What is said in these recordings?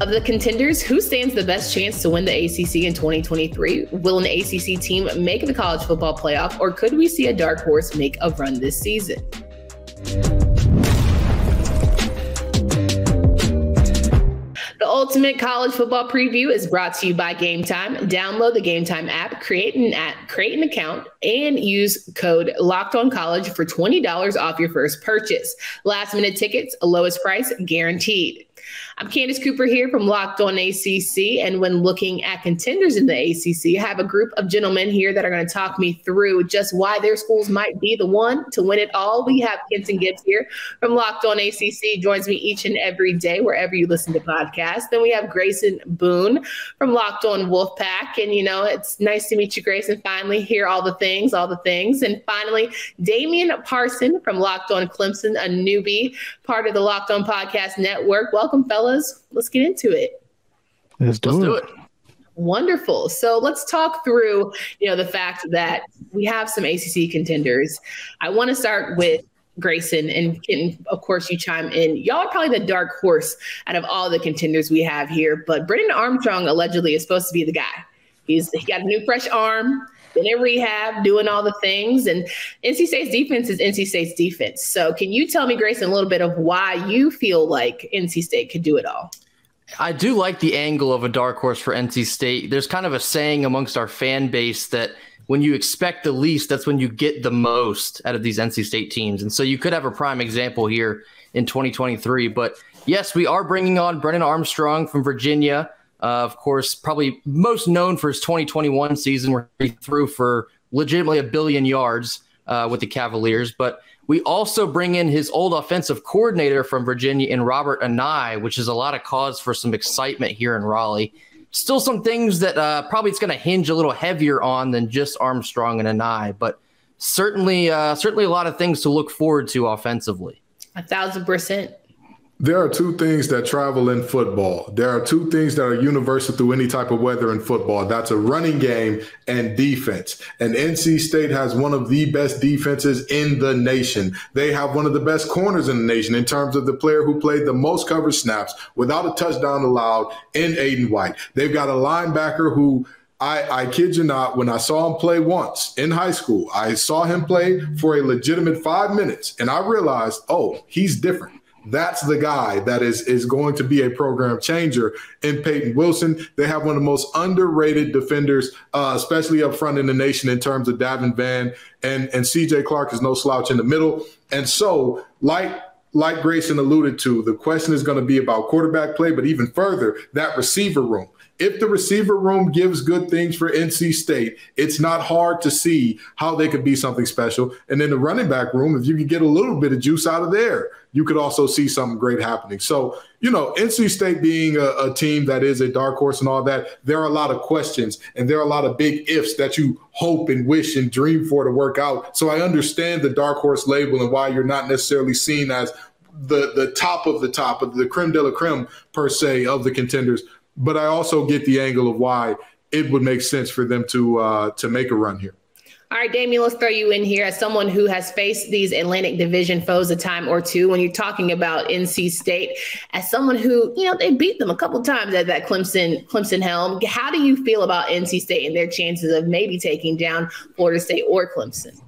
Of the contenders, who stands the best chance to win the ACC in 2023? Will an ACC team make the college football playoff, or could we see a dark horse make a run this season? The ultimate college football preview is brought to you by Game Time. Download the Game Time app, create an app, create an account, and use code Locked On College for twenty dollars off your first purchase. Last minute tickets, lowest price guaranteed. I'm Candace Cooper here from Locked On ACC. And when looking at contenders in the ACC, I have a group of gentlemen here that are going to talk me through just why their schools might be the one to win it all. We have Kenton Gibbs here from Locked On ACC, joins me each and every day wherever you listen to podcasts. Then we have Grayson Boone from Locked On Wolfpack. And, you know, it's nice to meet you, Grayson. Finally, hear all the things, all the things. And finally, Damian Parson from Locked On Clemson, a newbie, part of the Locked On Podcast Network. Welcome, fellas fellas, let's get into it. Let's do, let's it. do it. Wonderful. So let's talk through, you know, the fact that we have some ACC contenders. I want to start with Grayson and Kenton, of course, you chime in. Y'all are probably the dark horse out of all the contenders we have here, but Brennan Armstrong allegedly is supposed to be the guy. He's he got a new fresh arm, been in rehab, doing all the things, and NC State's defense is NC State's defense. So, can you tell me, Grayson, a little bit of why you feel like NC State could do it all? I do like the angle of a dark horse for NC State. There's kind of a saying amongst our fan base that when you expect the least, that's when you get the most out of these NC State teams. And so you could have a prime example here in 2023. But yes, we are bringing on Brennan Armstrong from Virginia. Uh, of course, probably most known for his 2021 season where he threw for legitimately a billion yards uh, with the Cavaliers. But we also bring in his old offensive coordinator from Virginia in Robert Anae, which is a lot of cause for some excitement here in Raleigh still some things that uh, probably it's going to hinge a little heavier on than just Armstrong and Anae, but certainly, uh, certainly a lot of things to look forward to offensively. A thousand percent. There are two things that travel in football. There are two things that are universal through any type of weather in football. That's a running game and defense. And NC State has one of the best defenses in the nation. They have one of the best corners in the nation in terms of the player who played the most coverage snaps without a touchdown allowed in Aydan White. They've got a linebacker who I, I kid you not, when I saw him play once in high school, I saw him play for a legitimate five minutes and I realized, oh, he's different. That's the guy that is is going to be a program changer in Peyton Wilson. They have one of the most underrated defenders, uh, especially up front in the nation in terms of Davin Vann and and CJ Clark is no slouch in the middle. And so, like like Grayson alluded to, the question is going to be about quarterback play, but even further, that receiver room if the receiver room gives good things for NC State, it's not hard to see how they could be something special. And then the running back room, if you could get a little bit of juice out of there, you could also see something great happening. So, you know, NC State being a, a team that is a dark horse and all that, there are a lot of questions and there are a lot of big ifs that you hope and wish and dream for to work out. So I understand the dark horse label and why you're not necessarily seen as the the top of the top of the creme de la creme per se of the contenders but I also get the angle of why it would make sense for them to uh, to make a run here. All right, Damian, let's throw you in here as someone who has faced these Atlantic Division foes a time or two. When you're talking about NC State, as someone who, you know, they beat them a couple times at that Clemson Clemson helm. How do you feel about NC State and their chances of maybe taking down Florida State or Clemson?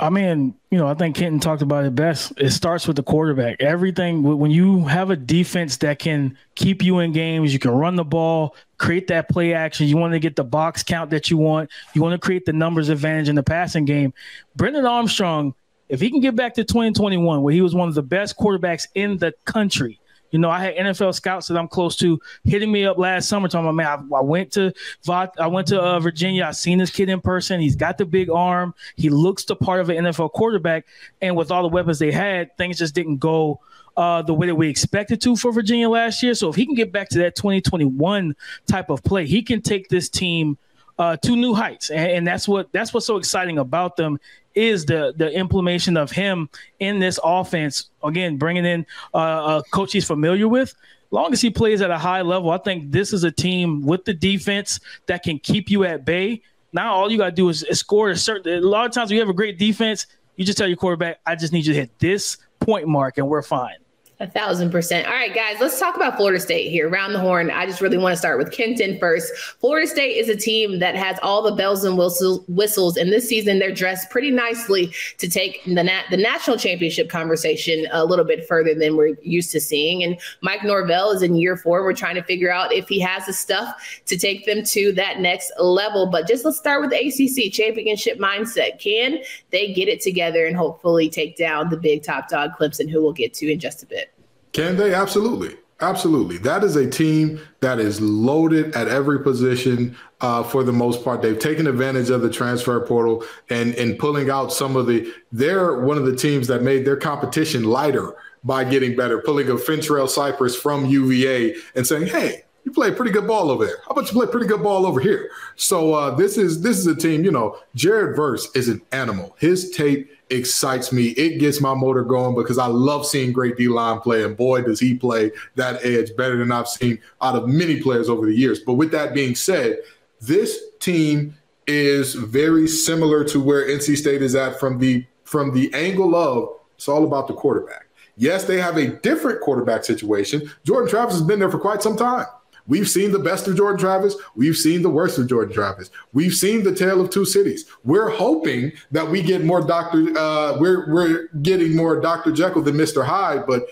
I mean, you know, I think Kenton talked about it best. It starts with the quarterback. Everything when you have a defense that can keep you in games, you can run the ball, create that play action. You want to get the box count that you want. You want to create the numbers advantage in the passing game. Brennan Armstrong, if he can get back to 2021, where he was one of the best quarterbacks in the country, you know, I had NFL scouts that I'm close to hitting me up last summer talking about, man, I, I went to I went to uh, Virginia. I seen this kid in person. He's got the big arm. He looks the part of an NFL quarterback. And with all the weapons they had, things just didn't go uh, the way that we expected to for Virginia last year. So if he can get back to that 2021 type of play, he can take this team uh, to new heights, and, and, that's what that's what's so exciting about them is the the implementation of him in this offense. Again, bringing in uh, a coach he's familiar with. Long as he plays at a high level, I think this is a team with the defense that can keep you at bay. Now all you got to do is, is score a certain. A lot of times you have a great defense, you just tell your quarterback, "I just need you to hit this point mark, and we're fine." A thousand percent. All right, guys, let's talk about Florida State here. Round the horn. I just really want to start with Kenton first. Florida State is a team that has all the bells and whistles, and this season they're dressed pretty nicely to take the nat- the national championship conversation a little bit further than we're used to seeing. And Mike Norvell is in year four. We're trying to figure out if he has the stuff to take them to that next level. But just let's start with ACC championship mindset. Can they get it together and hopefully take down the big top dog Clemson, who we'll get to in just a bit? Can they? Absolutely. Absolutely. That is a team that is loaded at every position uh, for the most part. They've taken advantage of the transfer portal and, and pulling out some of the, they're one of the teams that made their competition lighter by getting better, pulling a Fentrell Cypress from UVA and saying, hey, you play pretty good ball over there. How about you play pretty good ball over here? So uh, this is this is a team. You know, Jared Verse is an animal. His tape excites me. It gets my motor going because I love seeing great D line play, and boy, does he play that edge better than I've seen out of many players over the years. But with that being said, this team is very similar to where NC State is at from the from the angle of it's all about the quarterback. Yes, they have a different quarterback situation. Jordan Travis has been there for quite some time. We've seen the best of Jordan Travis. We've seen the worst of Jordan Travis. We've seen the tale of two cities. We're hoping that we get more Doctor. Uh, we're we're getting more Doctor Jekyll than Mister Hyde, but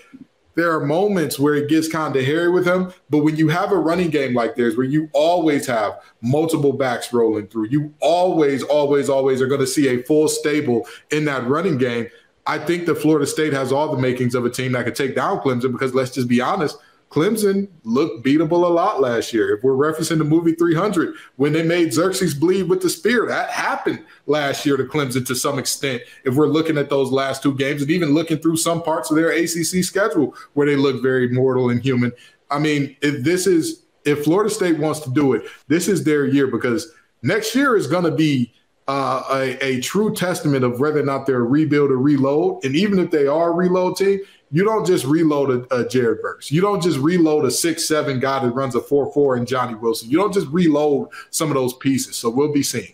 there are moments where it gets kind of hairy with him. But when you have a running game like this, where you always have multiple backs rolling through, you always, always, always are going to see a full stable in that running game. I think that Florida State has all the makings of a team that could take down Clemson because let's just be honest, Clemson looked beatable a lot last year. If we're referencing the movie 300, when they made Xerxes bleed with the spear, that happened last year to Clemson to some extent. If we're looking at those last two games and even looking through some parts of their ACC schedule where they look very mortal and human. I mean, if this is if Florida State wants to do it, this is their year because next year is going to be uh, a, a, true testament of whether or not they're rebuild or reload. And even if they are reload team, you don't just reload a, a Jared Verse. You don't just reload a six seven guy that runs a four four and Johnny Wilson. You don't just reload some of those pieces. So we'll be seeing.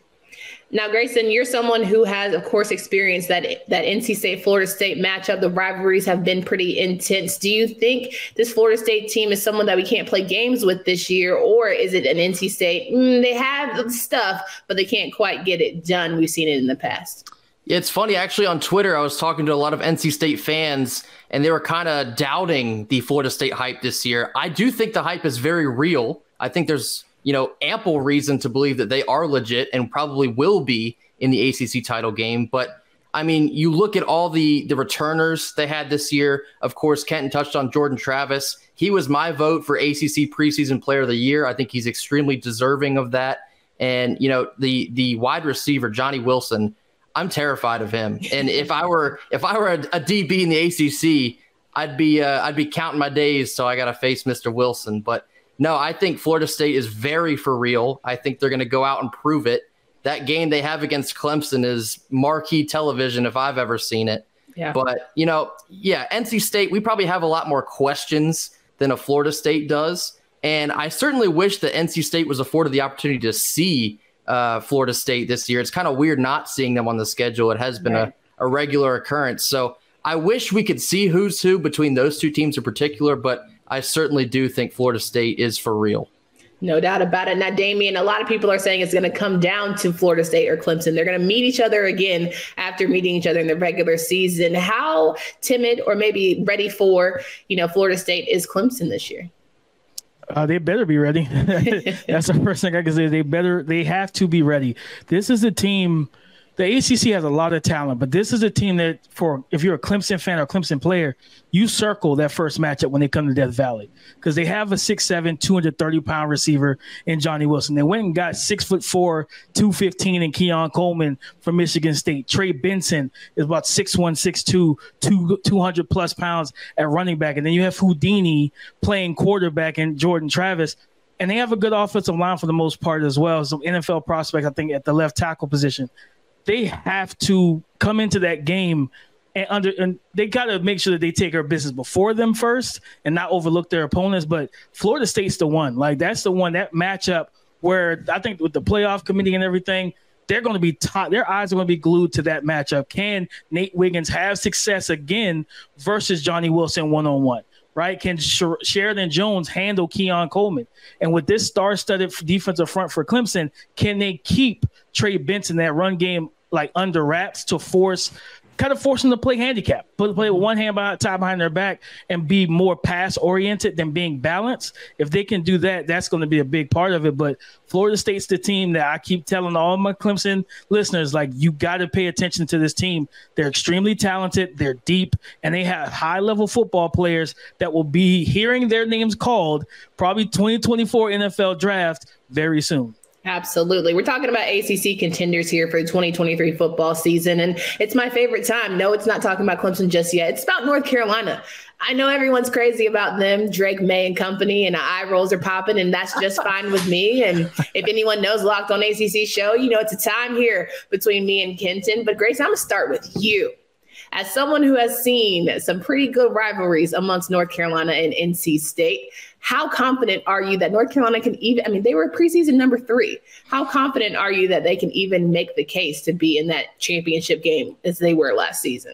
Now, Grayson, you're someone who has, of course, experienced that that NC State Florida State matchup. The rivalries have been pretty intense. Do you think this Florida State team is someone that we can't play games with this year, or is it an NC State? Mm, they have stuff, but they can't quite get it done. We've seen it in the past. It's funny, actually, on Twitter, I was talking to a lot of NC State fans, and they were kind of doubting the Florida State hype this year. I do think the hype is very real. I think there's, you know, ample reason to believe that they are legit and probably will be in the ACC title game. But I mean, you look at all the the returners they had this year. Of course, Kenton touched on Jordan Travis. He was my vote for ACC preseason player of the year. I think he's extremely deserving of that. And you know, the the wide receiver Johnny Wilson I'm terrified of him. And if I were if I were a, a DB in the ACC, I'd be uh, I'd be counting my days so I got to face Mr. Wilson. But no, I think Florida State is very for real. I think they're going to go out and prove it. That game they have against Clemson is marquee television if I've ever seen it. Yeah. But you know, yeah, NC State. We probably have a lot more questions than a Florida State does. And I certainly wish that NC State was afforded the opportunity to see uh, Florida State this year. It's kind of weird not seeing them on the schedule. It has been right. a, a regular occurrence. So I wish we could see who's who between those two teams in particular, but I certainly do think Florida State is for real. No doubt about it. Now, Damian, a lot of people are saying it's going to come down to Florida State or Clemson. They're going to meet each other again after meeting each other in the regular season. How timid or maybe ready for, you know, Florida State is Clemson this year? Uh, they better be ready. That's the first thing I can say. They better, they have to be ready. This is a team the ACC has a lot of talent, but this is a team that, for if you're a Clemson fan or Clemson player, you circle that first matchup when they come to Death Valley because they have a 6'7", 230 pound receiver in Johnny Wilson. They went and got six foot four, 215 and Keon Coleman from Michigan State. Trey Benson is about 6'1", 6'2", two, 200 plus pounds at running back. And then you have Houdini playing quarterback and Jordan Travis and they have a good offensive line for the most part as well. Some NFL prospects, I think, at the left tackle position they have to come into that game and under and they got to make sure that they take our business before them first and not overlook their opponents. But Florida State's the one. Like that's the one that matchup where I think with the playoff committee and everything, they're going to be taught, their eyes are going to be glued to that matchup. Can Nate Wiggins have success again versus Johnny Wilson one on one? Right? Can Sheridan Jones handle Keon Coleman? And with this star-studded defensive front for Clemson, can they keep Trey Benson that run game like under wraps to force kind of force them to play handicap, put play with one hand behind, behind their back, and be more pass oriented than being balanced. If they can do that, that's going to be a big part of it. But Florida State's the team that I keep telling all my Clemson listeners, like you got to pay attention to this team. They're extremely talented, they're deep, and they have high level football players that will be hearing their names called probably 2024 NFL draft very soon. Absolutely. We're talking about ACC contenders here for the 2023 football season. And it's my favorite time. No, it's not talking about Clemson just yet. It's about North Carolina. I know everyone's crazy about them, Drake Maye and company, and eye rolls are popping, and that's just fine with me. And if anyone knows Locked on ACC show, you know it's a time here between me and Kenton. But Grace, I'm going to start with you. As someone who has seen some pretty good rivalries amongst North Carolina and NC State, how confident are you that North Carolina can even, I mean, they were preseason number three. How confident are you that they can even make the case to be in that championship game as they were last season?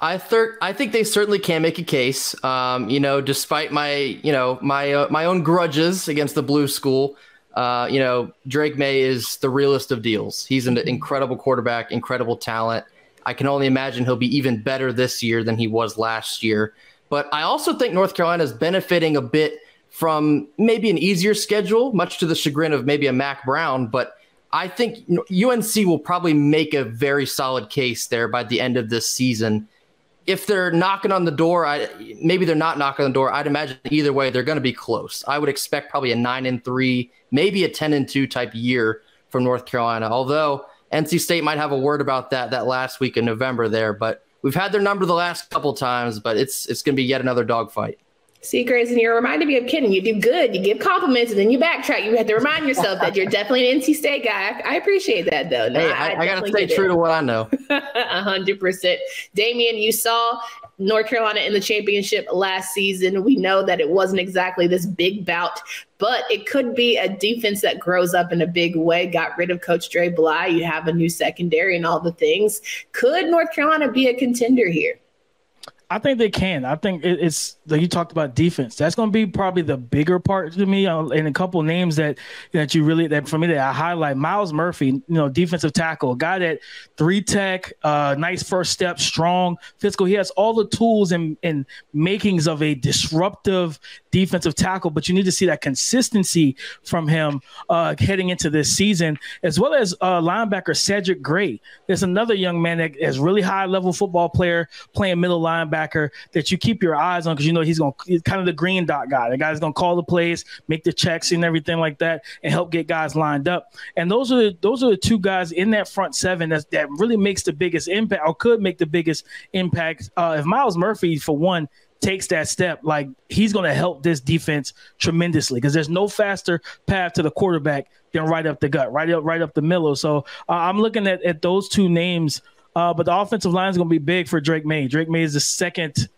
I thir- I think they certainly can make a case. Um, you know, despite my, you know, my uh, my own grudges against the blue school, uh, you know, Drake Maye is the realest of deals. He's an incredible quarterback, incredible talent. I can only imagine he'll be even better this year than he was last year. But I also think North Carolina is benefiting a bit from maybe an easier schedule, much to the chagrin of maybe a Mack Brown. But I think UNC will probably make a very solid case there by the end of this season. If they're knocking on the door, I, maybe they're not knocking on the door. I'd imagine either way they're going to be close. I would expect probably a nine and three, maybe a ten and two type year from North Carolina. Although NC State might have a word about that that last week in November there, but we've had their number the last couple times. But it's it's going to be yet another dogfight. See, Grace, and you're reminding me of Kenny. You do good. You give compliments, and then you backtrack. You have to remind yourself that you're definitely an NC State guy. I, I appreciate that, though. No, hey, I, I, I got to stay true it. to what I know. A hundred percent. Damian, you saw North Carolina in the championship last season. We know that it wasn't exactly this big bout, but it could be a defense that grows up in a big way. Got rid of Coach Dre Bly. You have a new secondary and all the things. Could North Carolina be a contender here? I think they can. I think it's like you talked about defense. That's going to be probably the bigger part to me. Uh, and a couple names that that you really that for me that I highlight. Myles Murphy, you know, defensive tackle, guy that three tech, uh, nice first step, strong, physical. He has all the tools and and makings of a disruptive defensive tackle. But you need to see that consistency from him uh, heading into this season, as well as uh, linebacker Cedric Gray. There's another young man that is really high level football player playing middle linebacker that you keep your eyes on because you know he's going to kind of the green dot guy. The guy's going to call the plays, make the checks and everything like that, and help get guys lined up. And those are the, those are the two guys in that front seven that that really makes the biggest impact or could make the biggest impact. Uh, if Myles Murphy, for one, takes that step, like he's going to help this defense tremendously because there's no faster path to the quarterback than right up the gut, right up, right up the middle. So uh, I'm looking at, at those two names. Uh, but the offensive line is going to be big for Drake Maye. Drake Maye is the second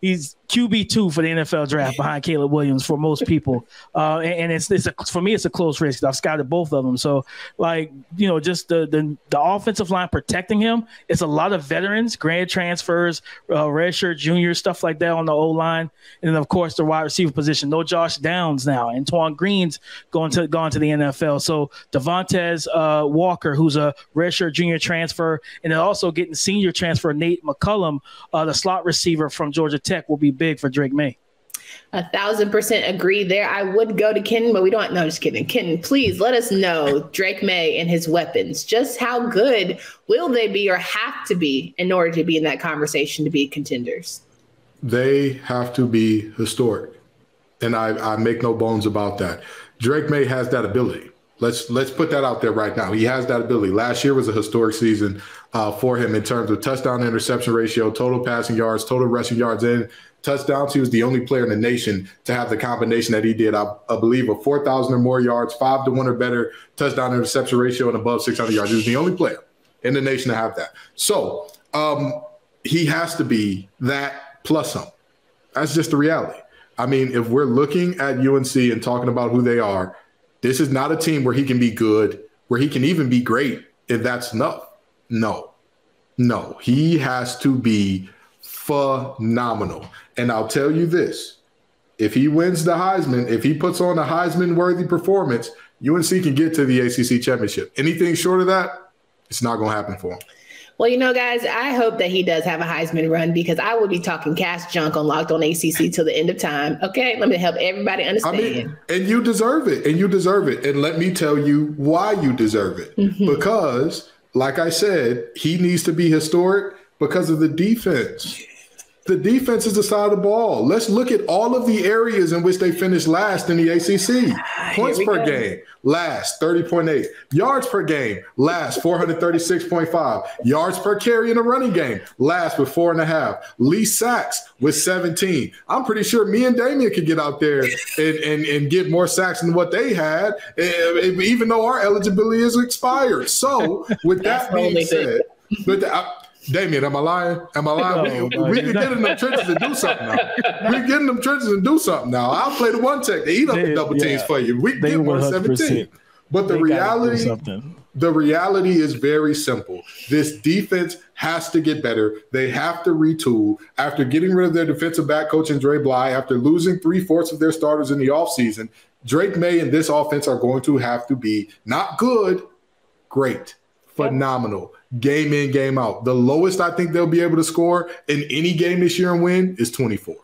he's QB two for the NFL draft behind Caleb Williams for most people, uh, and, and, it's it's a, for me it's a close race. I've scouted both of them, so like you know just the the, the offensive line protecting him. It's a lot of veterans, grad transfers, uh, redshirt juniors, stuff like that on the O line, and then of course the wide receiver position. No Josh Downs now, and Antoine Green's going to going to the NFL. So Devontae uh, Walker, who's a redshirt junior transfer, and then also getting senior transfer Nate McCollum, uh, the slot receiver from Georgia Tech, will be big for Drake Maye. A thousand percent agree there. I would go to Ken, but we don't. No, just kidding. Ken, please let us know Drake Maye and his weapons. Just how good will they be or have to be in order to be in that conversation to be contenders? They have to be historic. And I, I make no bones about that. Drake Maye has that ability. Let's let's put that out there right now. He has that ability. Last year was a historic season uh, for him in terms of touchdown interception ratio, total passing yards, total rushing yards in touchdowns. He was the only player in the nation to have the combination that he did. I, I believe a 4,000 or more yards, five to one or better touchdown interception ratio, and above 600 yards. He was the only player in the nation to have that. So um, he has to be that plus some. That's just the reality. I mean, if we're looking at UNC and talking about who they are, this is not a team where he can be good, where he can even be great. if that's enough. No, no, he has to be phenomenal. And I'll tell you this if he wins the Heisman, if he puts on a Heisman worthy performance, UNC can get to the ACC championship. Anything short of that, it's not going to happen for him. Well, you know, guys, I hope that he does have a Heisman run because I will be talking cash junk on Locked On ACC till the end of time. Okay, let me help everybody understand. I mean, and you deserve it, and you deserve it. And let me tell you why you deserve it. Mm-hmm. Because, like I said, he needs to be historic because of the defense. The defense is the side of the ball. Let's look at all of the areas in which they finished last in the ACC. Points per go. game, last 30.8. Yards per game, last 436.5. Yards per carry in a running game, last with four and a half. Least sacks with 17. I'm pretty sure me and Damian could get out there and, and, and get more sacks than what they had, eh, even though our eligibility is expired. So, with that being said, but Damian, am I lying? Am I lying? we, we can get in them trenches and do something now. We get in them trenches and do something now. I'll play the one tech. They eat up they, the double yeah, teams for you. We get 117. But the reality, the reality is very simple. This defense has to get better. They have to retool. After getting rid of their defensive back coach and Dre Bly, after losing three fourths of their starters in the offseason, Drake Maye and this offense are going to have to be not good, great, phenomenal game in, game out. The lowest I think they'll be able to score in any game this year and win is 24.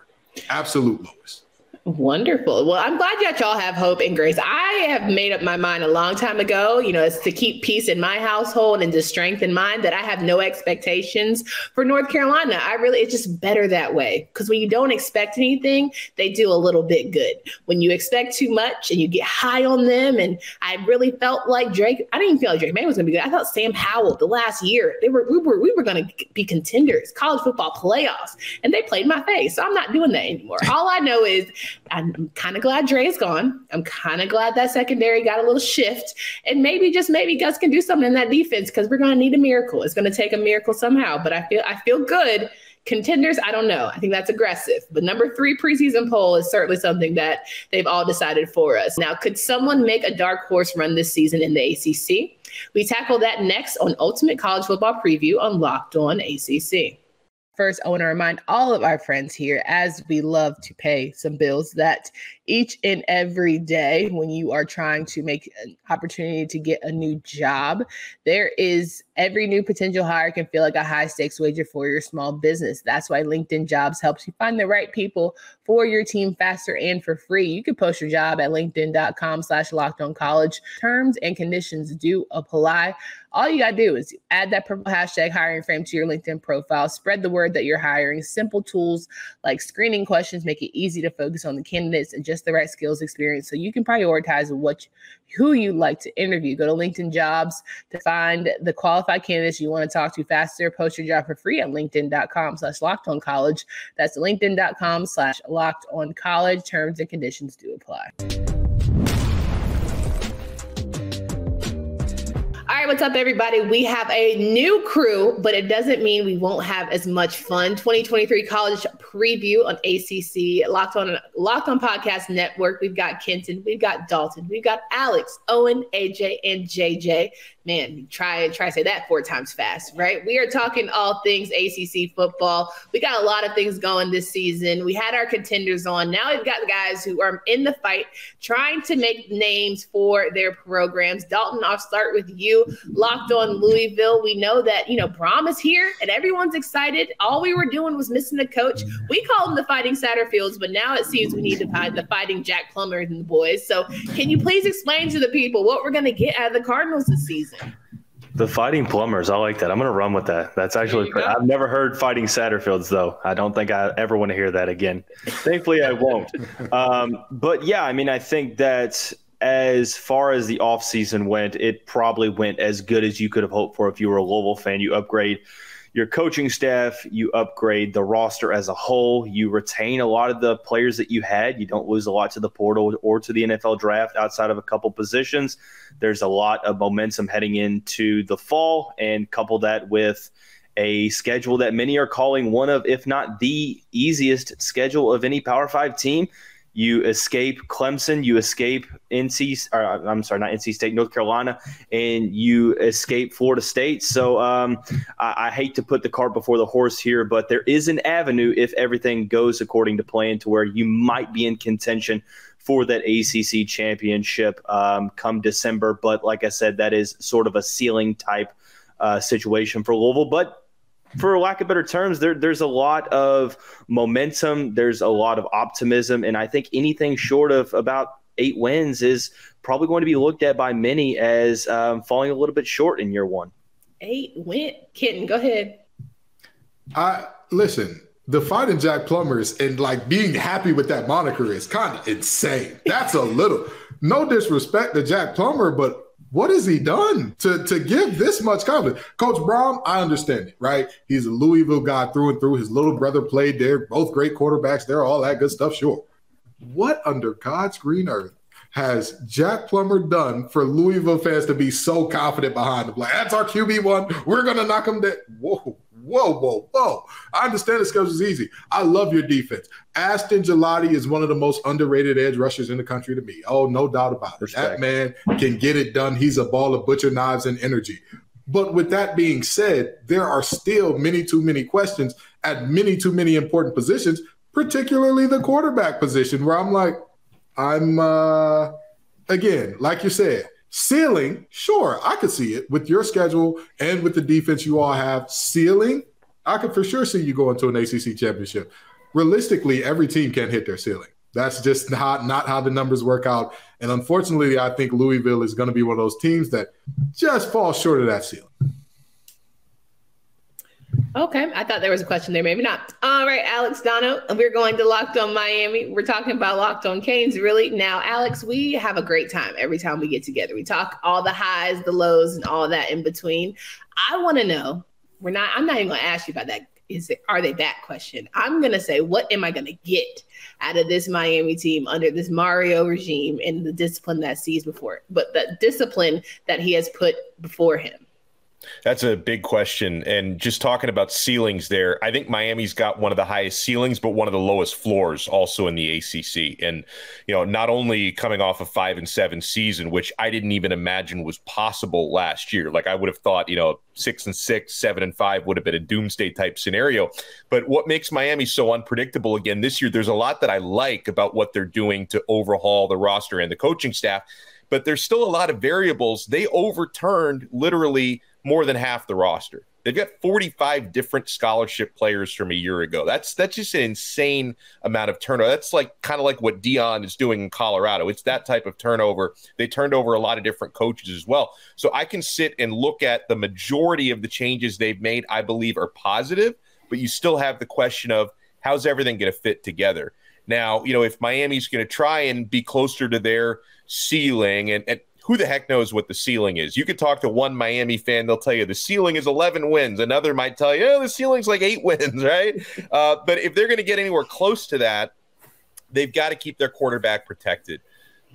Absolute lowest. Wonderful. Well, I'm glad that y'all have hope and grace. I have made up my mind a long time ago, you know, it's to keep peace in my household and to strengthen mine that I have no expectations for North Carolina. I really, it's just better that way. Because when you don't expect anything, they do a little bit good. When you expect too much and you get high on them, and I really felt like Drake, I didn't even feel like Drake Maye was going to be good. I thought Sam Howell the last year, they were, we were, we were going to be contenders, college football playoffs, and they played my face. So I'm not doing that anymore. All I know is, I'm kind of glad Dre is gone. I'm kind of glad that secondary got a little shift. And maybe just maybe Gus can do something in that defense because we're going to need a miracle. It's going to take a miracle somehow. But I feel I feel good. Contenders, I don't know. I think that's aggressive. But number three preseason poll is certainly something that they've all decided for us. Now, could someone make a dark horse run this season in the ACC? We tackle that next on Ultimate College Football Preview on Locked On ACC. First, I want to remind all of our friends here, as we love to pay some bills, that each and every day when you are trying to make an opportunity to get a new job, there is every new potential hire can feel like a high stakes wager for your small business. That's why LinkedIn Jobs helps you find the right people for your team faster and for free. You can post your job at linkedin.com slash locked on college. Terms and conditions do apply. All you got to do is add that purple hashtag hiring frame to your LinkedIn profile, spread the word that you're hiring. Simple tools like screening questions make it easy to focus on the candidates and just the right skills experience so you can prioritize what who you'd like to interview. Go to LinkedIn Jobs to find the qualified candidates you want to talk to faster. Post your job for free at linkedin.com slash locked on college. That's linkedin.com slash locked on college. Terms and conditions do apply. What's up, everybody? We have a new crew, but it doesn't mean we won't have as much fun. 2023 college preview on ACC, Locked on Locked on Podcast Network. We've got Kenton, we've got Dalton, we've got Alex, Owen, AJ, and JJ man, try try say that four times fast, right? We are talking all things ACC football. We got a lot of things going this season. We had our contenders on. Now we've got guys who are in the fight, trying to make names for their programs. Dalton, I'll start with you. Locked on Louisville. We know that you know Brohm is here, and everyone's excited. All we were doing was missing a coach. We call them the Fighting Satterfields, but now it seems we need to find the Fighting Jack Plumbers and the boys. So, can you please explain to the people what we're going to get out of the Cardinals this season? The fighting plumbers, I like that. I'm going to run with that. That's actually, I've never heard fighting Satterfields, though. I don't think I ever want to hear that again. Thankfully, I won't. Um, but yeah, I mean, I think that as far as the offseason went, it probably went as good as you could have hoped for if you were a Louisville fan. You upgrade your coaching staff, you upgrade the roster as a whole, you retain a lot of the players that you had. You don't lose a lot to the portal or to the NFL draft outside of a couple positions. There's a lot of momentum heading into the fall, and couple that with a schedule that many are calling one of, if not the easiest schedule of any Power Five team you escape Clemson, you escape NC, or, I'm sorry, not NC State, North Carolina, and you escape Florida State. So um, I, I, hate to put the cart before the horse here, but there is an avenue if everything goes according to plan to where you might be in contention for that ACC championship um, come December. But like I said, that is sort of a ceiling type uh, situation for Louisville. But for lack of better terms, there, there's a lot of momentum. There's a lot of optimism. And I think anything short of about eight wins is probably going to be looked at by many as um, falling a little bit short in year one. Eight win. Kenton, go ahead. I listen. The fighting Jack Plumbers and like being happy with that moniker is kind of insane. That's a little no disrespect to Jack Plummer, but what has he done to, to give this much confidence? Coach Brohm, I understand it, right? He's a Louisville guy through and through. His little brother played there, both great quarterbacks there, all that good stuff, sure. What under God's green earth has Jack Plummer done for Louisville fans to be so confident behind him? Like, that's our QB one. We're going to knock him dead. Whoa whoa, whoa, whoa. I understand the schedule is easy. I love your defense. Ashton Gillotte is one of the most underrated edge rushers in the country to me. Oh, no doubt about it. Respect. That man can get it done. He's a ball of butcher knives and energy. But with that being said, there are still many too many questions at many too many important positions, particularly the quarterback position, where I'm like, I'm uh again, like you said, Ceiling, sure, I could see it with your schedule and with the defense you all have. Ceiling, I could for sure see you going to an ACC championship. Realistically, every team can hit their ceiling. That's just not, not how the numbers work out. And unfortunately, I think Louisville is going to be one of those teams that just falls short of that ceiling. Okay, I thought there was a question there, maybe not. All right, Alex Dono, we're going to Locked on Miami. We're talking about Locked on Canes, really. Now, Alex, we have a great time every time we get together. We talk all the highs, the lows, and all that in between. I want to know. We're not. I'm not even going to ask you about that. Is it? Are they that question? I'm going to say, what am I going to get out of this Miami team under this Mario regime and the discipline that sees before, but the discipline that he has put before him? That's a big question. And just talking about ceilings there, I think Miami's got one of the highest ceilings, but one of the lowest floors also in the ACC. And, you know, not only coming off a five and seven season, which I didn't even imagine was possible last year. Like I would have thought, you know, six and six, seven and five would have been a doomsday type scenario. But what makes Miami so unpredictable again this year, there's a lot that I like about what they're doing to overhaul the roster and the coaching staff. But there's still a lot of variables. They overturned literally more than half the roster. They've got 45 different scholarship players from a year ago. That's that's just an insane amount of turnover. That's like kind of like what Deion is doing in Colorado. It's that type of turnover. They turned over a lot of different coaches as well. So I can sit and look at the majority of the changes they've made, I believe are positive, but you still have the question of how's everything going to fit together. Now, you know, if Miami's going to try and be closer to their ceiling and, and who the heck knows what the ceiling is? You could talk to one Miami fan, they'll tell you the ceiling is 11 wins. Another might tell you, oh, the ceiling's like eight wins, right? Uh, but if they're going to get anywhere close to that, they've got to keep their quarterback protected.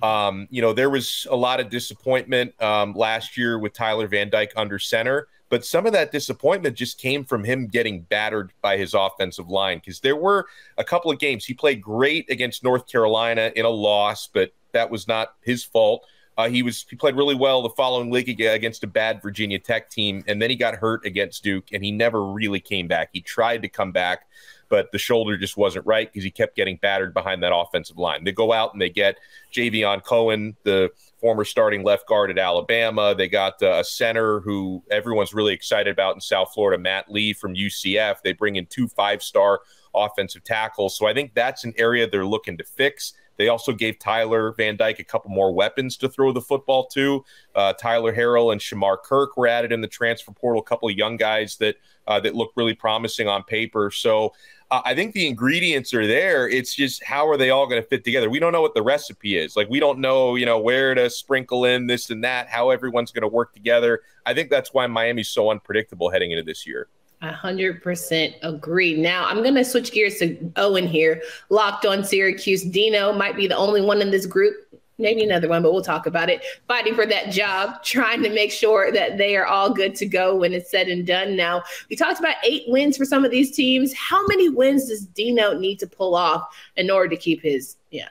Um, you know, there was a lot of disappointment um, last year with Tyler Van Dyke under center, but some of that disappointment just came from him getting battered by his offensive line because there were a couple of games he played great against North Carolina in a loss, but that was not his fault. Uh, he was he played really well the following week against a bad Virginia Tech team, and then he got hurt against Duke, and he never really came back. He tried to come back, but the shoulder just wasn't right because he kept getting battered behind that offensive line. They go out and they get Javion Cohen, the former starting left guard at Alabama. They got uh, a center who everyone's really excited about in South Florida, Matt Lee from UCF. They bring in two five star offensive tackles. So I think that's an area they're looking to fix. They also gave Tyler Van Dyke a couple more weapons to throw the football to. Uh, Tyler Harrell and Shamar Kirk were added in the transfer portal. A couple of young guys that uh, that look really promising on paper. So uh, I think the ingredients are there. It's just how are they all going to fit together? We don't know what the recipe is. Like we don't know, you know, where to sprinkle in this and that. How everyone's going to work together. I think that's why Miami's so unpredictable heading into this year. A hundred percent agree. Now I'm gonna switch gears to Owen here. Locked on Syracuse. Dino might be the only one in this group, maybe another one, but we'll talk about it. Fighting for that job, trying to make sure that they are all good to go when it's said and done. Now we talked about eight wins for some of these teams. How many wins does Dino need to pull off in order to keep his yeah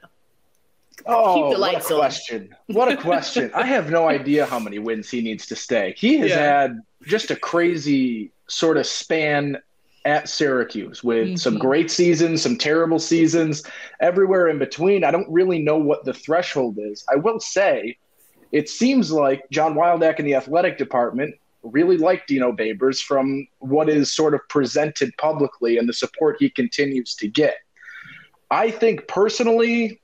Oh, what a question! What a question! I have no idea how many wins he needs to stay. He has yeah. had just a crazy sort of span at Syracuse with mm-hmm. some great seasons, some terrible seasons, everywhere in between. I don't really know what the threshold is. I will say, it seems like John Wildhack in the athletic department really like Dino Babers from what is sort of presented publicly and the support he continues to get. I think personally,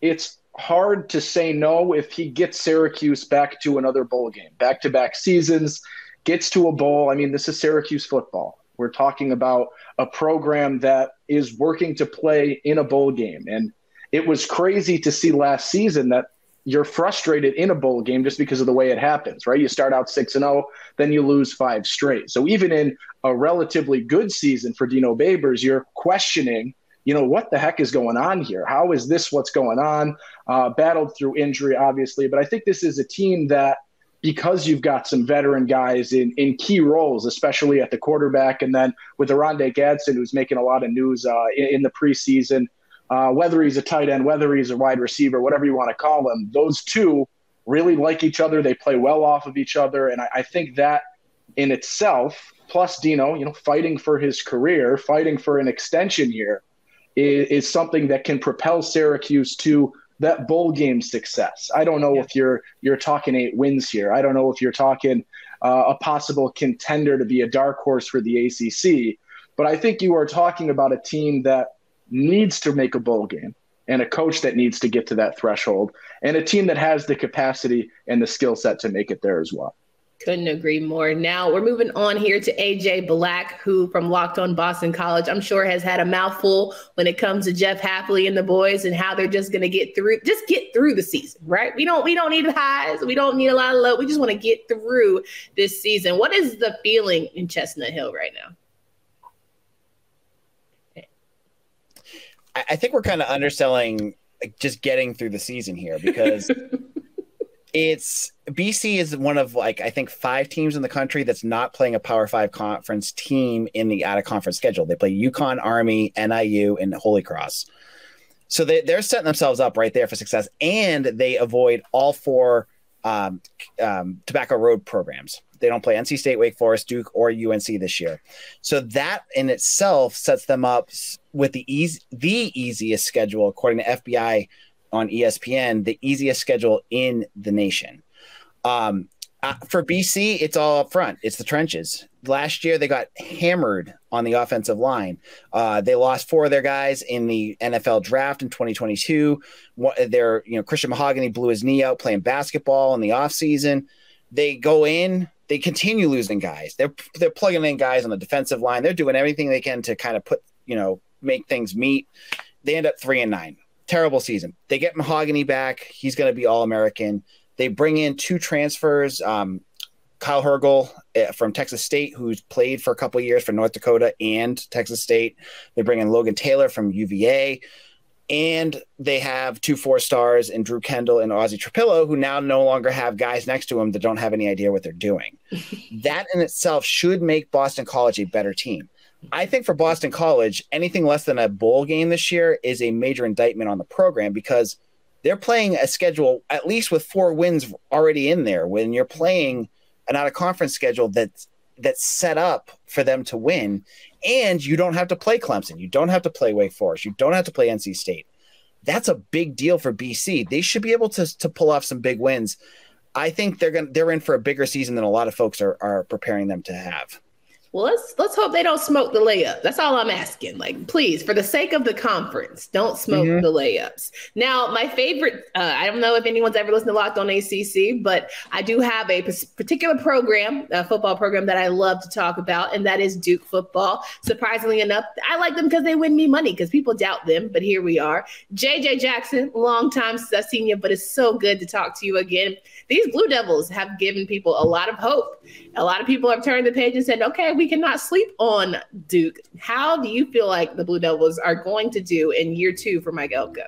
it's hard to say no if he gets Syracuse back to another bowl game, back to back seasons, gets to a bowl. I mean, this is Syracuse football. We're talking about a program that is working to play in a bowl game. And it was crazy to see last season that you're frustrated in a bowl game just because of the way it happens, right? You start out 6 and 0, then you lose five straight. So even in a relatively good season for Dino Babers, you're questioning, you know, what the heck is going on here? How is this what's going on? Uh, battled through injury, obviously, but I think this is a team that because you've got some veteran guys in, in key roles, especially at the quarterback, and then with Oronde Gadsden, who's making a lot of news uh, in, in the preseason – uh, whether he's a tight end, whether he's a wide receiver, whatever you want to call him, those two really like each other. They play well off of each other. And I, I think that in itself, plus Dino, you know, fighting for his career, fighting for an extension here, is, is something that can propel Syracuse to that bowl game success. I don't know yeah. if you're you're talking eight wins here. I don't know if you're talking uh, a possible contender to be a dark horse for the ACC. But I think you are talking about a team that needs to make a bowl game and a coach that needs to get to that threshold and a team that has the capacity and the skill set to make it there as well. Couldn't agree more. Now we're moving on here to AJ Black, who from Locked On Boston College, I'm sure has had a mouthful when it comes to Jeff Hafley and the boys and how they're just going to get through, just get through the season, right? We don't, we don't need highs, we don't need a lot of low. We just want to get through this season. What is the feeling in Chestnut Hill right now? I think we're kind of underselling like, just getting through the season here because it's BC is one of like I think five teams in the country that's not playing a Power Five conference team in the out of conference schedule. They play UConn, Army, NIU, and Holy Cross. So they, they're setting themselves up right there for success, and they avoid all four um, um, Tobacco Road programs. They don't play NC State, Wake Forest, Duke, or UNC this year. So that in itself sets them up with the easy, the easiest schedule according to FPI on ESPN, the easiest schedule in the nation. Um, uh, for BC, it's all up front. It's the trenches. Last year, they got hammered on the offensive line. Uh, they lost four of their guys in the NFL draft in 2022. Their, you know, Christian Mahogany blew his knee out playing basketball in the offseason. They go in, they continue losing guys. They're they're plugging in guys on the defensive line. They're doing everything they can to kind of put you know make things meet. They end up three and nine. Terrible season. They get Mahogany back. He's going to be All American. They bring in two transfers. Um, Kyle Hergel uh, from Texas State, who's played for a couple years for North Dakota and Texas State. They bring in Logan Taylor from UVA and they have two four stars in Drew Kendall and Ozzy Trapilo, who now no longer have guys next to them that don't have any idea what they're doing. that in itself should make Boston College a better team. I think for Boston College, anything less than a bowl game this year is a major indictment on the program because they're playing a schedule at least with four wins already in there. When you're playing an out of conference schedule that's that's set up for them to win, and you don't have to play Clemson. You don't have to play Wake Forest. You don't have to play NC State. That's a big deal for BC. They should be able to, to pull off some big wins. I think they're going they're in for a bigger season than a lot of folks are, are preparing them to have. Well, let's let's hope they don't smoke the layup. That's all I'm asking. Like, please, for the sake of the conference, don't smoke mm-hmm. the layups. Now, my favorite. Uh, I don't know if anyone's ever listened to Locked On ACC, but I do have a particular program, a football program that I love to talk about, and that is Duke football. Surprisingly enough, I like them because they win me money because people doubt them, but here we are. JJ Jackson, long time since I've seen you, but it's so good to talk to you again. These Blue Devils have given people a lot of hope. A lot of people have turned the page and said, "Okay, we we cannot sleep on Duke. How do you feel like the Blue Devils are going to do in year two for Mike Elko?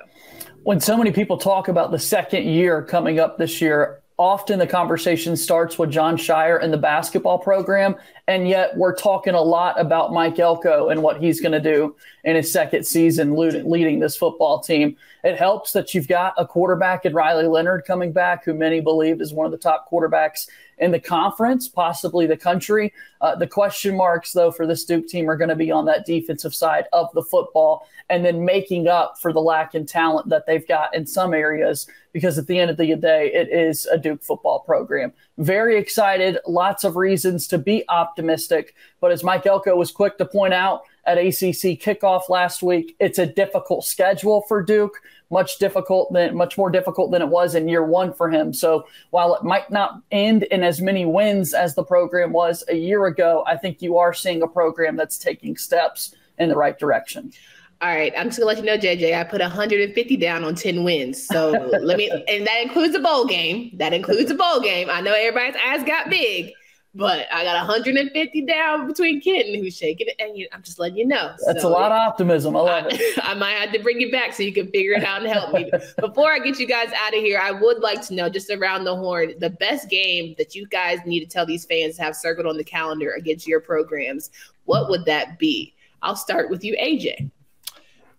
When so many people talk about the second year coming up this year, often the conversation starts with Jon Scheyer and the basketball program, and yet we're talking a lot about Mike Elko and what he's going to do in his second season leading this football team. It helps that you've got a quarterback in Riley Leonard coming back, who many believe is one of the top quarterbacks in the conference, possibly the country. Uh, the question marks, though, for this Duke team are going to be on that defensive side of the football and then making up for the lack in talent that they've got in some areas because at the end of the day, it is a Duke football program. Very excited, lots of reasons to be optimistic. But as Mike Elko was quick to point out at ACC kickoff last week, it's a difficult schedule for Duke much difficult than much more difficult than it was in year one for him. So while it might not end in as many wins as the program was a year ago, I think you are seeing a program that's taking steps in the right direction. All right, I'm just gonna let you know, JJ. I put 150 down on 10 wins. So let me, and that includes a bowl game. That includes a bowl game. I know everybody's eyes got big, but I got 150 down between Kenton, who's shaking it, and you, I'm just letting you know. That's so, a lot of optimism. I love I, it. I might have to bring you back so you can figure it out and help me. Before I get you guys out of here, I would like to know, just around the horn, the best game that you guys need to tell these fans to have circled on the calendar against your programs. What would that be? I'll start with you, AJ. I'm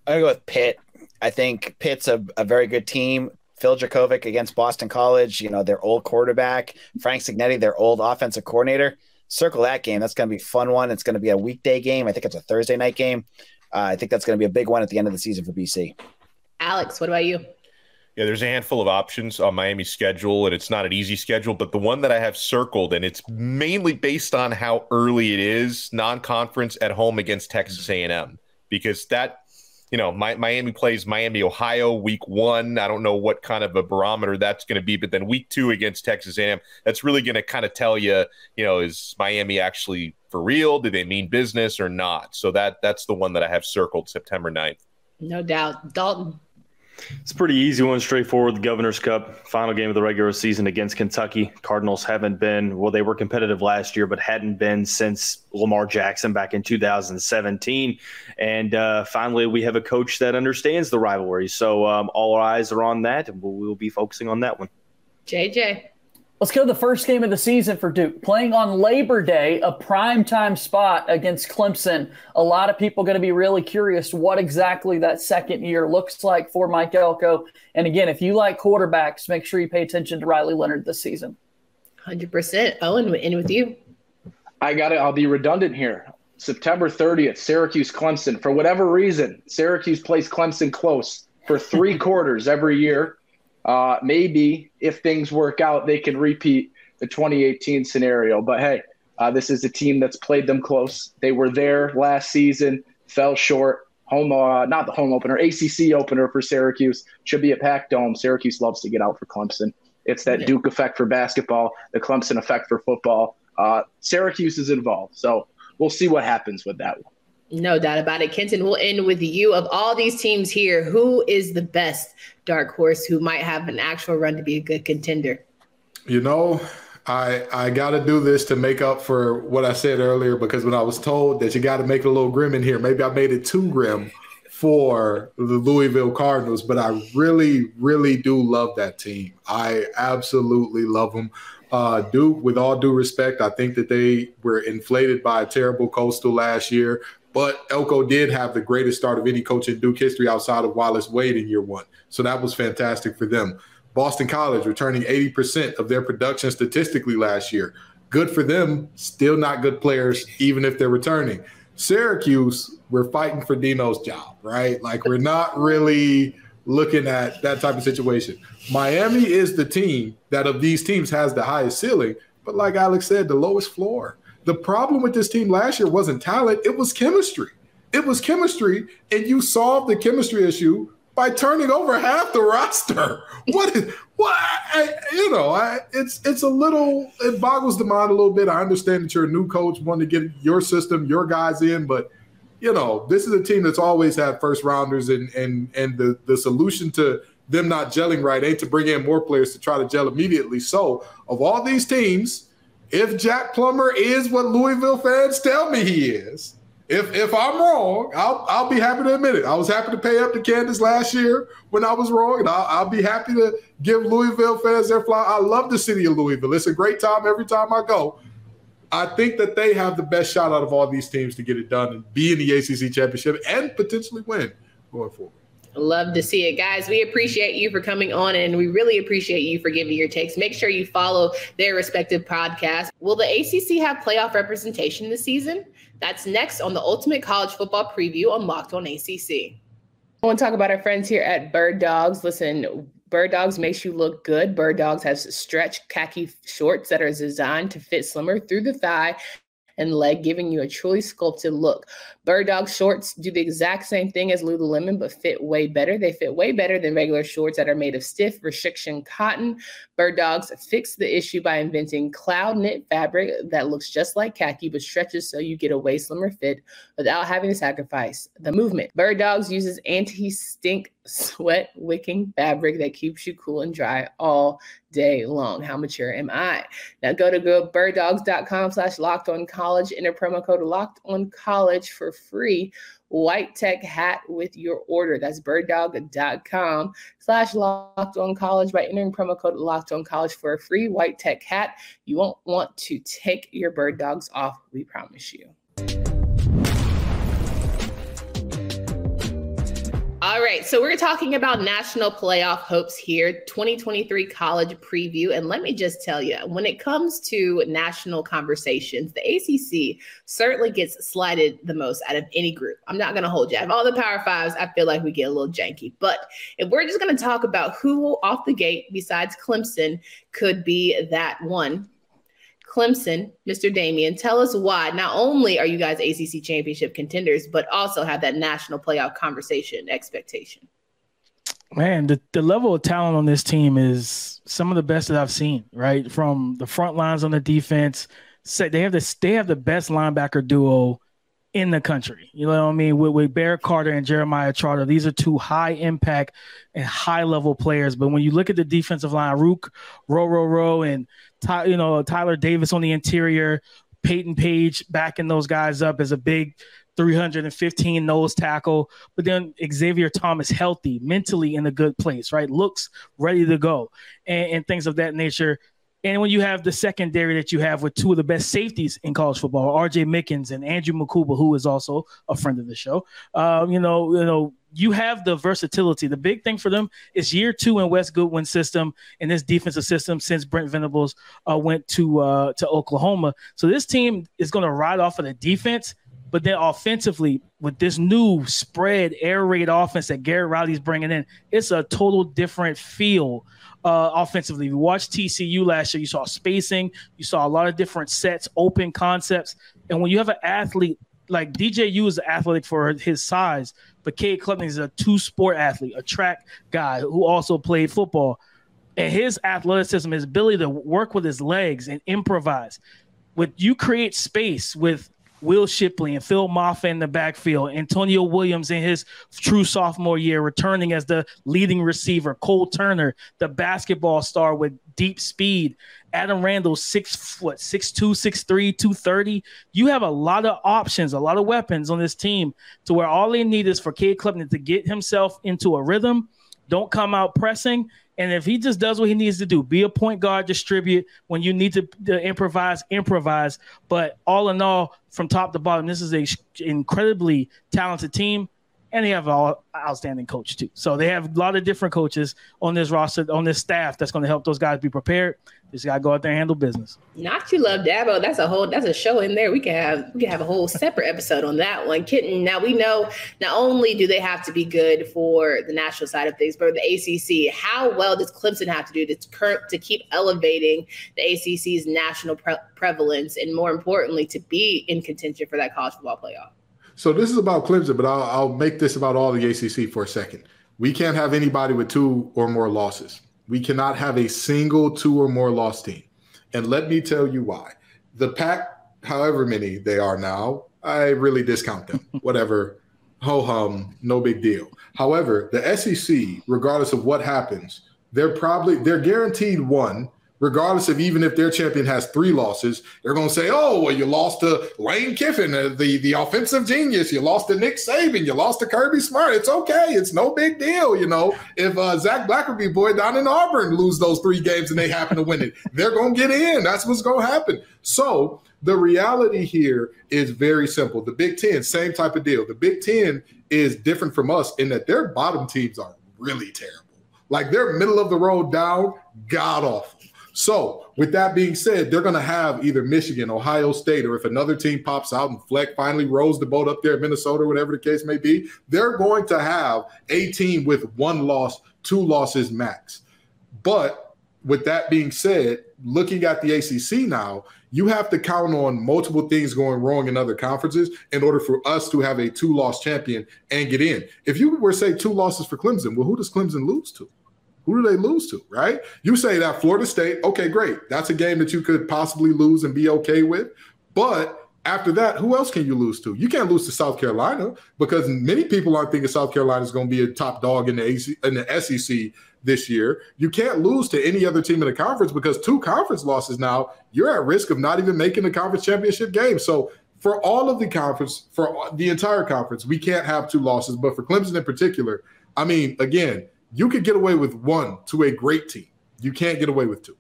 gonna go with Pitt. I think Pitt's a, a very good team. Phil Jurkovec against Boston College, you know, their old quarterback, Frank Cignetti, their old offensive coordinator. Circle that game. That's going to be a fun one. It's going to be a weekday game. I think it's a Thursday night game. Uh, I think that's going to be a big one at the end of the season for BC. Alex, what about you? Yeah, there's a handful of options on Miami's schedule, and it's not an easy schedule. But the one that I have circled, and it's mainly based on how early it is, non-conference at home against Texas A&M, because that you know, my, Miami plays Miami, Ohio week one. I don't know what kind of a barometer that's going to be, but then week two against Texas A&M, that's really going to kind of tell you, you know, is Miami actually for real? Do they mean business or not? So that that's the one that I have circled September 9th. No doubt. Dalton, it's a pretty easy one, straightforward. The Governor's Cup, final game of the regular season against Kentucky. Cardinals haven't been, well, they were competitive last year, but hadn't been since Lamar Jackson back in 2017. And uh, finally, we have a coach that understands the rivalry. So um, all our eyes are on that, and we'll, we'll be focusing on that one. JJ. Let's go to the first game of the season for Duke, playing on Labor Day, a prime time spot against Clemson. A lot of people going to be really curious what exactly that second year looks like for Mike Elko. And again, if you like quarterbacks, make sure you pay attention to Riley Leonard this season. 100%. Owen, in with you. I got it. I'll be redundant here. September 30th, Syracuse Clemson. For whatever reason, Syracuse plays Clemson close for three quarters every year. Uh, maybe if things work out, they can repeat the 2018 scenario. But hey, uh, this is a team that's played them close. They were there last season, fell short. Home, uh, not the home opener, ACC opener for Syracuse should be a packed dome. Syracuse loves to get out for Clemson. It's that Duke effect for basketball, the Clemson effect for football. Uh, Syracuse is involved, so we'll see what happens with that one. No doubt about it. Kenton, we'll end with you. Of all these teams here, who is the best dark horse who might have an actual run to be a good contender? You know, I I got to do this to make up for what I said earlier because when I was told that you got to make it a little grim in here, maybe I made it too grim for the Louisville Cardinals, but I really, really do love that team. I absolutely love them. Uh, Duke, with all due respect, I think that they were inflated by a terrible coastal last year. But Elko did have the greatest start of any coach in Duke history outside of Wallace Wade in year one. So that was fantastic for them. Boston College returning 80% of their production statistically last year. Good for them. Still not good players, even if they're returning. Syracuse, we're fighting for Dino's job, right? Like we're not really looking at that type of situation. Miami is the team that of these teams has the highest ceiling, but like Alex said, the lowest floor. The problem with this team last year wasn't talent, it was chemistry. It was chemistry, and you solved the chemistry issue by turning over half the roster. What is what? I, you know, I, it's it's a little. It boggles the mind a little bit. I understand that you're a new coach, wanting to get your system, your guys in, but you know, this is a team that's always had first rounders, and and and the the solution to them not gelling right ain't to bring in more players to try to gel immediately. So, of all these teams, if Jack Plummer is what Louisville fans tell me he is, if if I'm wrong, I'll I'll be happy to admit it. I was happy to pay up to Kansas last year when I was wrong, and I'll, I'll be happy to give Louisville fans their fly. I love the city of Louisville. It's a great time every time I go. I think that they have the best shot out of all these teams to get it done and be in the ACC championship and potentially win going forward. Love to see it, guys. We appreciate you for coming on and we really appreciate you for giving your takes. Make sure you follow their respective podcasts. Will the ACC have playoff representation this season? That's next on the Ultimate College Football Preview on Locked on ACC. I want to talk about our friends here at Bird Dogs. Listen, Bird Dogs makes you look good. Bird Dogs has stretch khaki shorts that are designed to fit slimmer through the thigh and leg, giving you a truly sculpted look. Bird Dog shorts do the exact same thing as Lululemon, but fit way better. They fit way better than regular shorts that are made of stiff restriction cotton. Bird Dogs fix the issue by inventing cloud knit fabric that looks just like khaki but stretches so you get a way slimmer fit without having to sacrifice the movement. Bird Dogs uses anti stink sweat wicking fabric that keeps you cool and dry all day long. How mature am I? Now go to birddogs.com slash locked on college, enter promo code locked on college for free white tech hat with your order. That's birddog.com slash locked on college by entering promo code locked on college for a free white tech hat. You won't want to take your bird dogs off, we promise you. All right, so we're talking about national playoff hopes here, 2023 college preview. And let me just tell you, when it comes to national conversations, the ACC certainly gets slighted the most out of any group. I'm not going to hold you. Out of all the Power Fives, I feel like we get a little janky. But if we're just going to talk about who off the gate, besides Clemson, could be that one Clemson, Mr. Damian, tell us why not only are you guys ACC championship contenders, but also have that national playoff conversation expectation. Man, the, the level of talent on this team is some of the best that I've seen, right? From the front lines on the defense. They have this they have the best linebacker duo in the country. You know what I mean? With, with Barrett Carter and Jeremiah Trotter, these are two high impact and high level players. But when you look at the defensive line, Rook, Row, Row, Row, and Ty, you know Tyler Davis on the interior, Peyton Page backing those guys up as a big 315 nose tackle. But then Xavier Thomas healthy, mentally in a good place, right? Looks ready to go, and, and things of that nature. And when you have the secondary that you have with two of the best safeties in college football, R.J. Mickens and Andrew Mukuba, who is also a friend of the show, uh, you know, you know, you have the versatility. The big thing for them is year two in Wes Goodwin's system and this defensive system since Brent Venables uh, went to uh, to Oklahoma. So this team is going to ride off of the defense, but then offensively with this new spread air raid offense that Garrett Riley's bringing in, it's a total different feel uh, offensively. You watched TCU last year, you saw spacing, you saw a lot of different sets, open concepts. And when you have an athlete like DJU is an athletic for his size, but Cade Klubnik is a two sport athlete, a track guy who also played football. And his athleticism, his ability to work with his legs and improvise. With you create space with Will Shipley and Phil Mafah in the backfield, Antonio Williams in his true sophomore year, returning as the leading receiver, Cole Turner, the basketball star with deep speed, Adam Randall, six foot, six two, six three, two thirty. You have a lot of options, a lot of weapons on this team to where all they need is for Cade Klubnik to get himself into a rhythm, don't come out pressing, and if he just does what he needs to do, be a point guard, distribute when you need to, to improvise, improvise. But all in all, from top to bottom, this is a incredibly talented team and they have an outstanding coach too. So they have a lot of different coaches on this roster, on this staff that's going to help those guys be prepared. Just got to go out there and handle business. Not you love Dabo. That's a whole. That's a show in there. We can have we can have a whole separate episode on that one. Kenton. Now we know not only do they have to be good for the national side of things, but the ACC. How well does Clemson have to do to current to keep elevating the ACC's national pre- prevalence, and more importantly, to be in contention for that college football playoff? So this is about Clemson, but I'll, I'll make this about all the ACC for a second. We can't have anybody with two or more losses. We cannot have a single two or more loss team. And let me tell you why. The pack, however many they are now, I really discount them. Whatever, ho hum, no big deal. However, the SEC, regardless of what happens, they're probably they're guaranteed one regardless of even if their champion has three losses, they're going to say, "Oh, well, you lost to Lane Kiffin, uh, the the offensive genius. You lost to Nick Saban. You lost to Kirby Smart. It's okay. It's no big deal. You know, if uh, Zach Blackerby boy down in Auburn lose those three games and they happen to win it, they're going to get in. That's what's going to happen. So the reality here is very simple. The Big Ten, same type of deal. The Big Ten is different from us in that their bottom teams are really terrible. Like they're middle of the road down, god awful. So, with that being said, they're going to have either Michigan, Ohio State, or if another team pops out and Fleck finally rows the boat up there at Minnesota, whatever the case may be, they're going to have a team with one loss, two losses max. But with that being said, looking at the ACC now, you have to count on multiple things going wrong in other conferences in order for us to have a two loss champion and get in. If you were say two losses for Clemson, well, who does Clemson lose to? Who do they lose to, right? You say that Florida State, okay, great. That's a game that you could possibly lose and be okay with. But after that, who else can you lose to? You can't lose to South Carolina because many people aren't thinking South Carolina is going to be a top dog in the, AC, in the SEC this year. You can't lose to any other team in the conference because two conference losses now, you're at risk of not even making the conference championship game. So for all of the conference, for the entire conference, we can't have two losses. But for Clemson in particular, I mean, again, you could get away with one to a great team. You can't get away with two.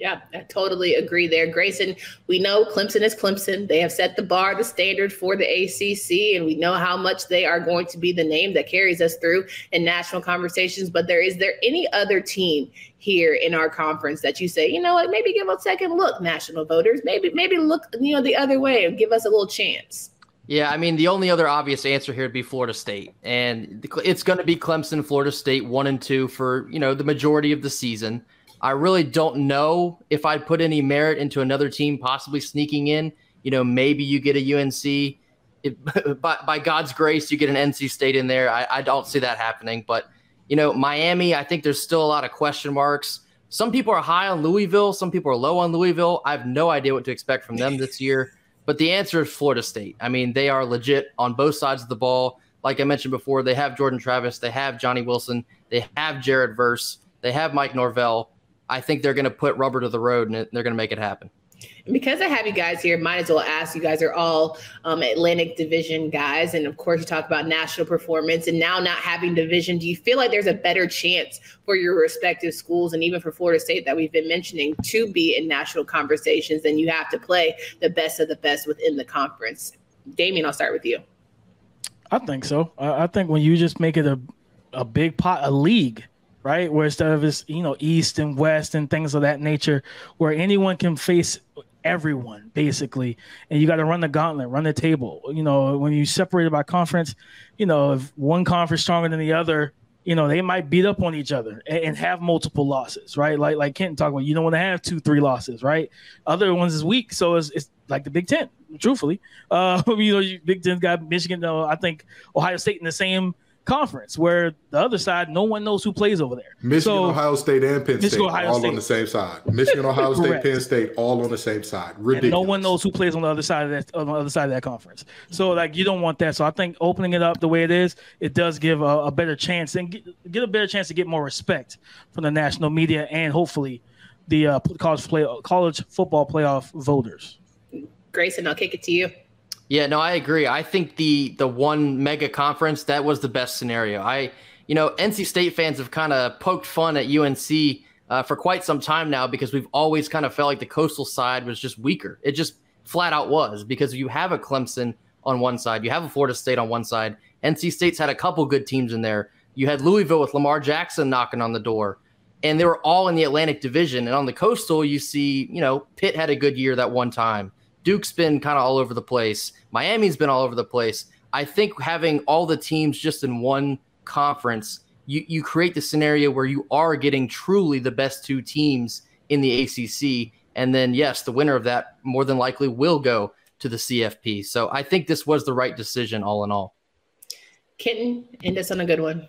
Yeah, I totally agree there. Grayson, we know Clemson is Clemson. They have set the bar, the standard for the ACC, and we know how much they are going to be the name that carries us through in national conversations. But there is there any other team here in our conference that you say, you know what, maybe give a second look, national voters. Maybe, maybe look, you know, the other way and give us a little chance. Yeah, I mean, the only other obvious answer here would be Florida State. And it's going to be Clemson, Florida State, one and two for, you know, the majority of the season. I really don't know if I'd put any merit into another team possibly sneaking in. You know, maybe you get a UNC. It, by, by God's grace, you get an NC State in there. I, I don't see that happening. But, you know, Miami, I think there's still a lot of question marks. Some people are high on Louisville, some people are low on Louisville. I have no idea what to expect from them this year. But the answer is Florida State. I mean, they are legit on both sides of the ball. Like I mentioned before, they have Jordan Travis, they have Johnny Wilson, they have Jared Verse, they have Mike Norvell. I think they're going to put rubber to the road and they're going to make it happen. Because I have you guys here, might as well ask. You guys are all um, Atlantic Division guys, and of course, you talk about national performance. And now, not having division, do you feel like there's a better chance for your respective schools, and even for Florida State that we've been mentioning, to be in national conversations? Then you have to play the best of the best within the conference. Damian, I'll start with you. I think so. I think when you just make it a a big pot, a league, right? Where instead of this, you know, East and West and things of that nature, where anyone can face everyone basically, and you got to run the gauntlet, run the table. You know, when you separate it by conference, you know, if one conference stronger than the other, you know, they might beat up on each other and, and have multiple losses, right? Like like Kenton talked about, you don't want to have two, three losses, right? Other ones is weak, so it's, it's like the Big Ten, truthfully. Uh, you know, Big Ten got Michigan, uh, I think Ohio State in the same conference where the other side no one knows who plays over there. Michigan, so, Ohio State, and Penn State all State. on the same side. Michigan, Ohio State, Penn State all on the same side. Ridiculous. And no one knows who plays on the other side of that on the other side of that conference. So like you don't want that. So I think opening it up the way it is, it does give a, a better chance and get, get, a better chance to get more respect from the national media and hopefully the uh, college play college football playoff voters. Grayson, I'll kick it to you. Yeah, no, I agree. I think the the one mega conference that was the best scenario. I, you know, NC State fans have kind of poked fun at UNC uh, for quite some time now because we've always kind of felt like the coastal side was just weaker. It just flat out was because you have a Clemson on one side, you have a Florida State on one side. NC State's had a couple good teams in there. You had Louisville with Lamar Jackson knocking on the door, and they were all in the Atlantic Division. And on the coastal, you see, you know, Pitt had a good year that one time. Duke's been kind of all over the place. Miami's been all over the place. I think having all the teams just in one conference, you, you create the scenario where you are getting truly the best two teams in the ACC. And then, yes, the winner of that more than likely will go to the CFP. So I think this was the right decision all in all. Kenton, end us on a good one.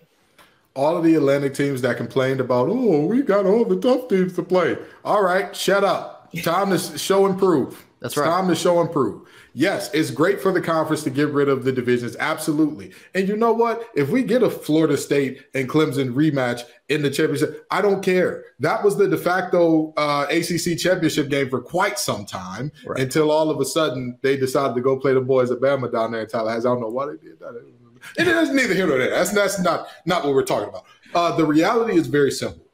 All of the Atlantic teams that complained about, oh, we got all the tough teams to play. All right, shut up. Time to show and prove. That's it's right. Time to show and prove. Yes, it's great for the conference to get rid of the divisions. Absolutely. And you know what? If we get a Florida State and Clemson rematch in the championship, I don't care. That was the de facto uh, ACC championship game for quite some time right. until all of a sudden they decided to go play the boys at Bama down there in Tallahassee. I don't know why they did that. And that's neither here nor there. That's, that's not, not what we're talking about. Uh, the reality is very simple.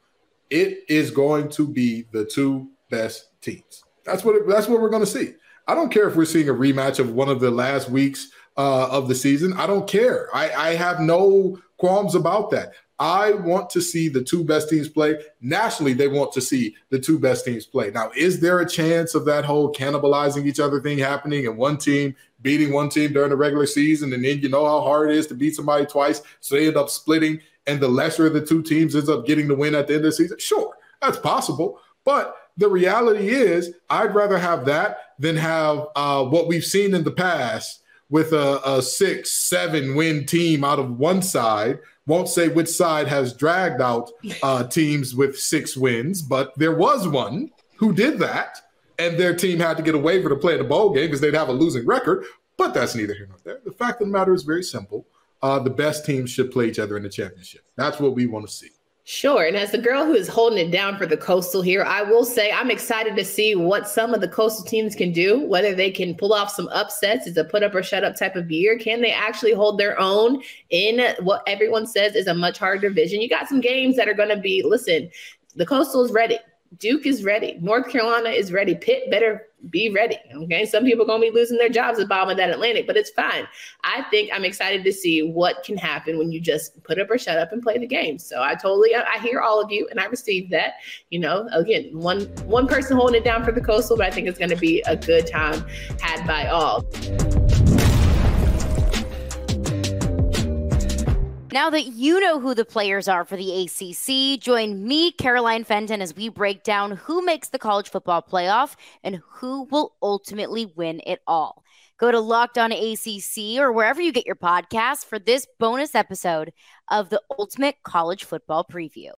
It is going to be the two best teams. That's what it, that's what we're going to see. I don't care if we're seeing a rematch of one of the last weeks uh, of the season. I don't care. I, I have no qualms about that. I want to see the two best teams play. Nationally, they want to see the two best teams play. Now, is there a chance of that whole cannibalizing each other thing happening and one team beating one team during the regular season? And then you know how hard it is to beat somebody twice. So they end up splitting, and the lesser of the two teams ends up getting the win at the end of the season? Sure, that's possible. But the reality is, I'd rather have that than have uh, what we've seen in the past with a, a, six, seven win team out of one side. Won't say which side has dragged out uh, teams with six wins, but there was one who did that, and their team had to get a waiver to play in the bowl game because they'd have a losing record. But that's neither here nor there. The fact of the matter is very simple. Uh, the best teams should play each other in the championship. That's what we want to see. Sure. And as the girl who is holding it down for the coastal here, I will say I'm excited to see what some of the coastal teams can do, whether they can pull off some upsets. It's a put up or shut up type of year. Can they actually hold their own in what everyone says is a much harder division? You got some games that are going to be, listen, the coastal is ready. Duke is ready. North Carolina is ready. Pitt better be ready. Okay. Some people are going to be losing their jobs at bottom of that Atlantic, but it's fine. I think I'm excited to see what can happen when you just put up or shut up and play the game. So I totally, I, hear all of you and I receive that. You know, again, one one person holding it down for the coastal, but I think it's going to be a good time had by all. Now that you know who the players are for the ACC, join me, Caroline Fenton, as we break down who makes the college football playoff and who will ultimately win it all. Go to Locked On ACC or wherever you get your podcasts for this bonus episode of the Ultimate College Football Preview.